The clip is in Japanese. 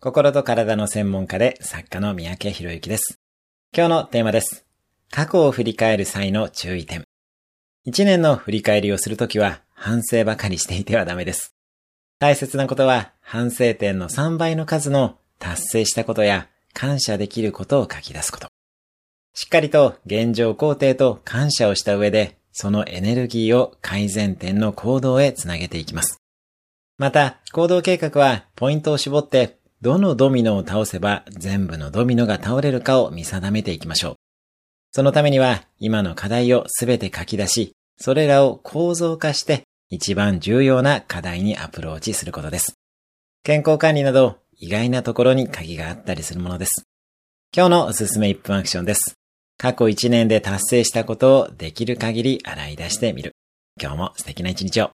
心と体の専門家で作家の三宅博之です。今日のテーマです。過去を振り返る際の注意点。一年の振り返りをするときは反省ばかりしていてはダメです。大切なことは反省点の3倍の数の達成したことや感謝できることを書き出すこと。しっかりと現状肯定と感謝をした上で、そのエネルギーを改善点の行動へつなげていきます。また、行動計画はポイントを絞ってどのドミノを倒せば全部のドミノが倒れるかを見定めていきましょう。そのためには今の課題をすべて書き出し、それらを構造化して一番重要な課題にアプローチすることです。健康管理など意外なところに鍵があったりするものです。今日のおすすめ1分アクションです。過去1年で達成したことをできる限り洗い出してみる。今日も素敵な一日を。